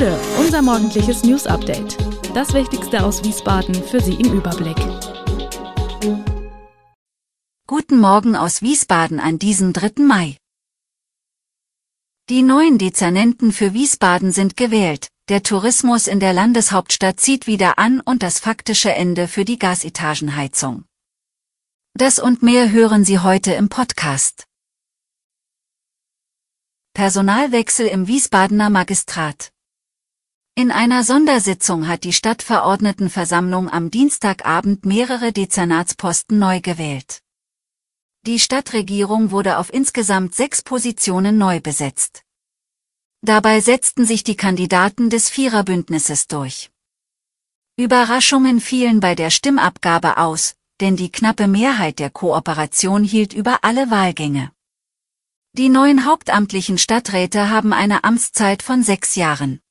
Bude, unser morgendliches News Update. Das Wichtigste aus Wiesbaden für Sie im Überblick. Guten Morgen aus Wiesbaden an diesem 3. Mai. Die neuen Dezernenten für Wiesbaden sind gewählt, der Tourismus in der Landeshauptstadt zieht wieder an und das faktische Ende für die Gasetagenheizung. Das und mehr hören Sie heute im Podcast. Personalwechsel im Wiesbadener Magistrat. In einer Sondersitzung hat die Stadtverordnetenversammlung am Dienstagabend mehrere Dezernatsposten neu gewählt. Die Stadtregierung wurde auf insgesamt sechs Positionen neu besetzt. Dabei setzten sich die Kandidaten des Viererbündnisses durch. Überraschungen fielen bei der Stimmabgabe aus, denn die knappe Mehrheit der Kooperation hielt über alle Wahlgänge. Die neuen hauptamtlichen Stadträte haben eine Amtszeit von sechs Jahren.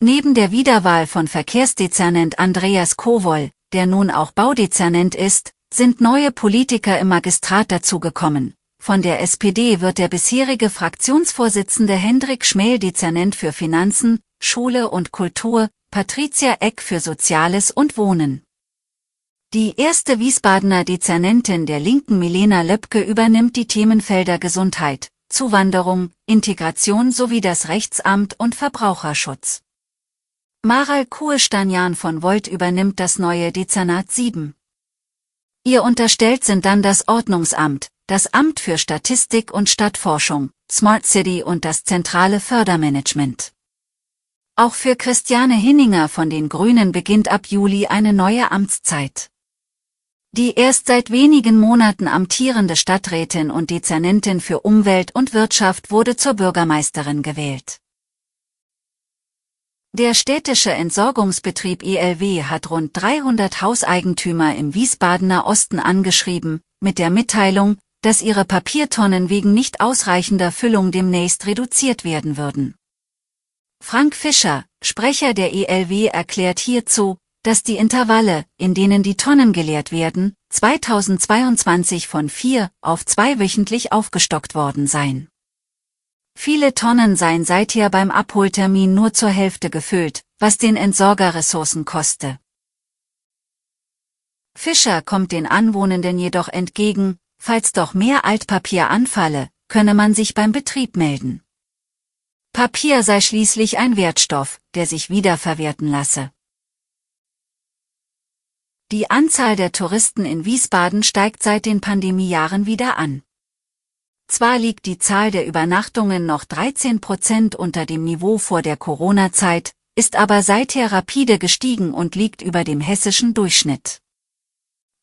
Neben der Wiederwahl von Verkehrsdezernent Andreas Kowol, der nun auch Baudezernent ist, sind neue Politiker im Magistrat dazugekommen. Von der SPD wird der bisherige Fraktionsvorsitzende Hendrik Schmähl Dezernent für Finanzen, Schule und Kultur, Patricia Eck für Soziales und Wohnen. Die erste Wiesbadener Dezernentin der Linken Milena Löpke übernimmt die Themenfelder Gesundheit, Zuwanderung, Integration sowie das Rechtsamt und Verbraucherschutz. Maral Kuestanjan von Volt übernimmt das neue Dezernat 7. Ihr unterstellt sind dann das Ordnungsamt, das Amt für Statistik und Stadtforschung, Smart City und das zentrale Fördermanagement. Auch für Christiane Hinninger von den Grünen beginnt ab Juli eine neue Amtszeit. Die erst seit wenigen Monaten amtierende Stadträtin und Dezernentin für Umwelt und Wirtschaft wurde zur Bürgermeisterin gewählt. Der städtische Entsorgungsbetrieb ELW hat rund 300 Hauseigentümer im Wiesbadener Osten angeschrieben, mit der Mitteilung, dass ihre Papiertonnen wegen nicht ausreichender Füllung demnächst reduziert werden würden. Frank Fischer, Sprecher der ELW erklärt hierzu, dass die Intervalle, in denen die Tonnen geleert werden, 2022 von vier auf zwei wöchentlich aufgestockt worden seien. Viele Tonnen seien seither beim Abholtermin nur zur Hälfte gefüllt, was den Entsorger Ressourcen koste. Fischer kommt den Anwohnenden jedoch entgegen, falls doch mehr Altpapier anfalle, könne man sich beim Betrieb melden. Papier sei schließlich ein Wertstoff, der sich wiederverwerten lasse. Die Anzahl der Touristen in Wiesbaden steigt seit den Pandemiejahren wieder an. Zwar liegt die Zahl der Übernachtungen noch 13 Prozent unter dem Niveau vor der Corona-Zeit, ist aber seither rapide gestiegen und liegt über dem hessischen Durchschnitt.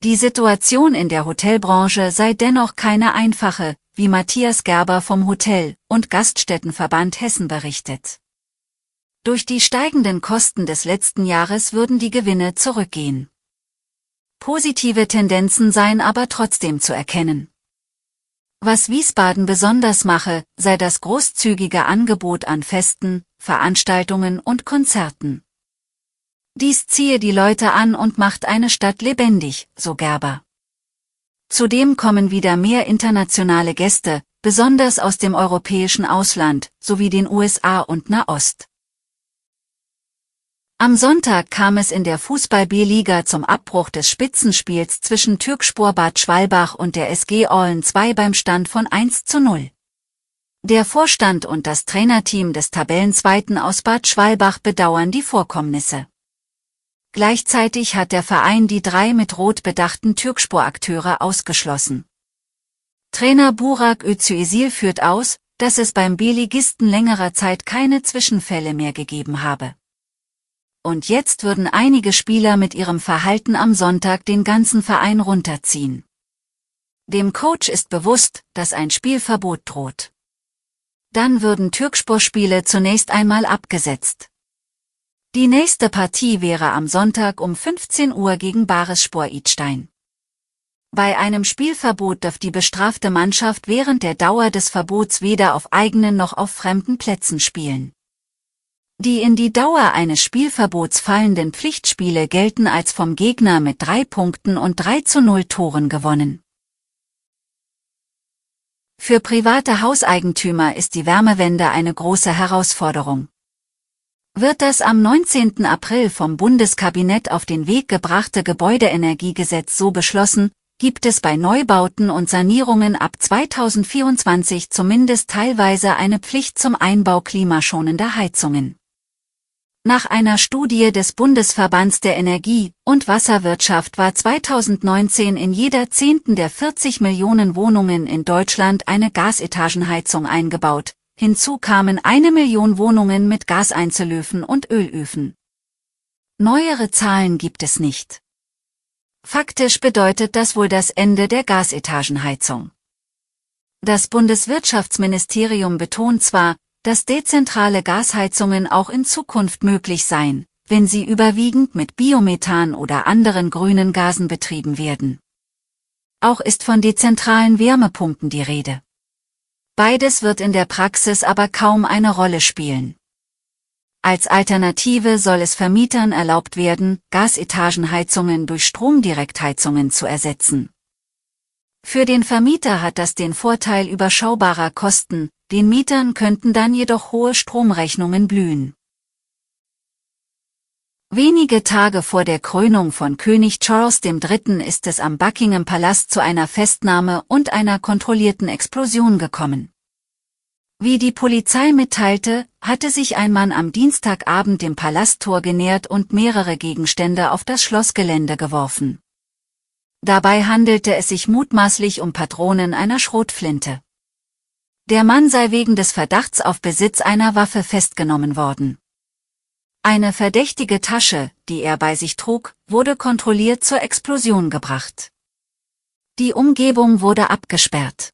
Die Situation in der Hotelbranche sei dennoch keine einfache, wie Matthias Gerber vom Hotel- und Gaststättenverband Hessen berichtet. Durch die steigenden Kosten des letzten Jahres würden die Gewinne zurückgehen. Positive Tendenzen seien aber trotzdem zu erkennen. Was Wiesbaden besonders mache, sei das großzügige Angebot an Festen, Veranstaltungen und Konzerten. Dies ziehe die Leute an und macht eine Stadt lebendig, so Gerber. Zudem kommen wieder mehr internationale Gäste, besonders aus dem europäischen Ausland, sowie den USA und Nahost. Am Sonntag kam es in der Fußball-B-Liga zum Abbruch des Spitzenspiels zwischen Türkspor Bad Schwalbach und der SG Orlen 2 beim Stand von 1 zu 0. Der Vorstand und das Trainerteam des Tabellenzweiten aus Bad Schwalbach bedauern die Vorkommnisse. Gleichzeitig hat der Verein die drei mit Rot bedachten Türkspor-Akteure ausgeschlossen. Trainer Burak Özüesil führt aus, dass es beim B-Ligisten längerer Zeit keine Zwischenfälle mehr gegeben habe. Und jetzt würden einige Spieler mit ihrem Verhalten am Sonntag den ganzen Verein runterziehen. Dem Coach ist bewusst, dass ein Spielverbot droht. Dann würden Türkspor-Spiele zunächst einmal abgesetzt. Die nächste Partie wäre am Sonntag um 15 Uhr gegen Baresspor Idstein. Bei einem Spielverbot darf die bestrafte Mannschaft während der Dauer des Verbots weder auf eigenen noch auf fremden Plätzen spielen. Die in die Dauer eines Spielverbots fallenden Pflichtspiele gelten als vom Gegner mit drei Punkten und 3 zu 0 Toren gewonnen. Für private Hauseigentümer ist die Wärmewende eine große Herausforderung. Wird das am 19. April vom Bundeskabinett auf den Weg gebrachte Gebäudeenergiegesetz so beschlossen, gibt es bei Neubauten und Sanierungen ab 2024 zumindest teilweise eine Pflicht zum Einbau klimaschonender Heizungen. Nach einer Studie des Bundesverbands der Energie- und Wasserwirtschaft war 2019 in jeder zehnten der 40 Millionen Wohnungen in Deutschland eine Gasetagenheizung eingebaut, Hinzu kamen eine Million Wohnungen mit Gaseinzelöfen und Ölöfen. Neuere Zahlen gibt es nicht. Faktisch bedeutet das wohl das Ende der Gasetagenheizung. Das Bundeswirtschaftsministerium betont zwar, dass dezentrale Gasheizungen auch in Zukunft möglich seien, wenn sie überwiegend mit Biomethan oder anderen grünen Gasen betrieben werden. Auch ist von dezentralen Wärmepumpen die Rede. Beides wird in der Praxis aber kaum eine Rolle spielen. Als Alternative soll es Vermietern erlaubt werden, Gasetagenheizungen durch Stromdirektheizungen zu ersetzen. Für den Vermieter hat das den Vorteil überschaubarer Kosten, den Mietern könnten dann jedoch hohe Stromrechnungen blühen. Wenige Tage vor der Krönung von König Charles III. ist es am Buckingham Palast zu einer Festnahme und einer kontrollierten Explosion gekommen. Wie die Polizei mitteilte, hatte sich ein Mann am Dienstagabend dem Palasttor genähert und mehrere Gegenstände auf das Schlossgelände geworfen. Dabei handelte es sich mutmaßlich um Patronen einer Schrotflinte. Der Mann sei wegen des Verdachts auf Besitz einer Waffe festgenommen worden. Eine verdächtige Tasche, die er bei sich trug, wurde kontrolliert zur Explosion gebracht. Die Umgebung wurde abgesperrt.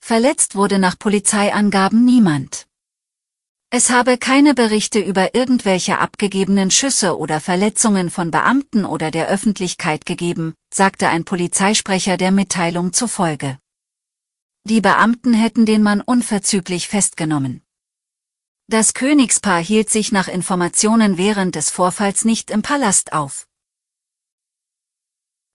Verletzt wurde nach Polizeiangaben niemand. Es habe keine Berichte über irgendwelche abgegebenen Schüsse oder Verletzungen von Beamten oder der Öffentlichkeit gegeben, sagte ein Polizeisprecher der Mitteilung zufolge. Die Beamten hätten den Mann unverzüglich festgenommen. Das Königspaar hielt sich nach Informationen während des Vorfalls nicht im Palast auf.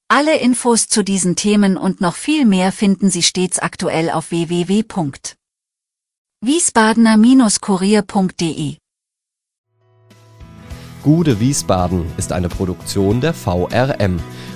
Alle Infos zu diesen Themen und noch viel mehr finden Sie stets aktuell auf www.wiesbadener-kurier.de. Gude Wiesbaden ist eine Produktion der VRM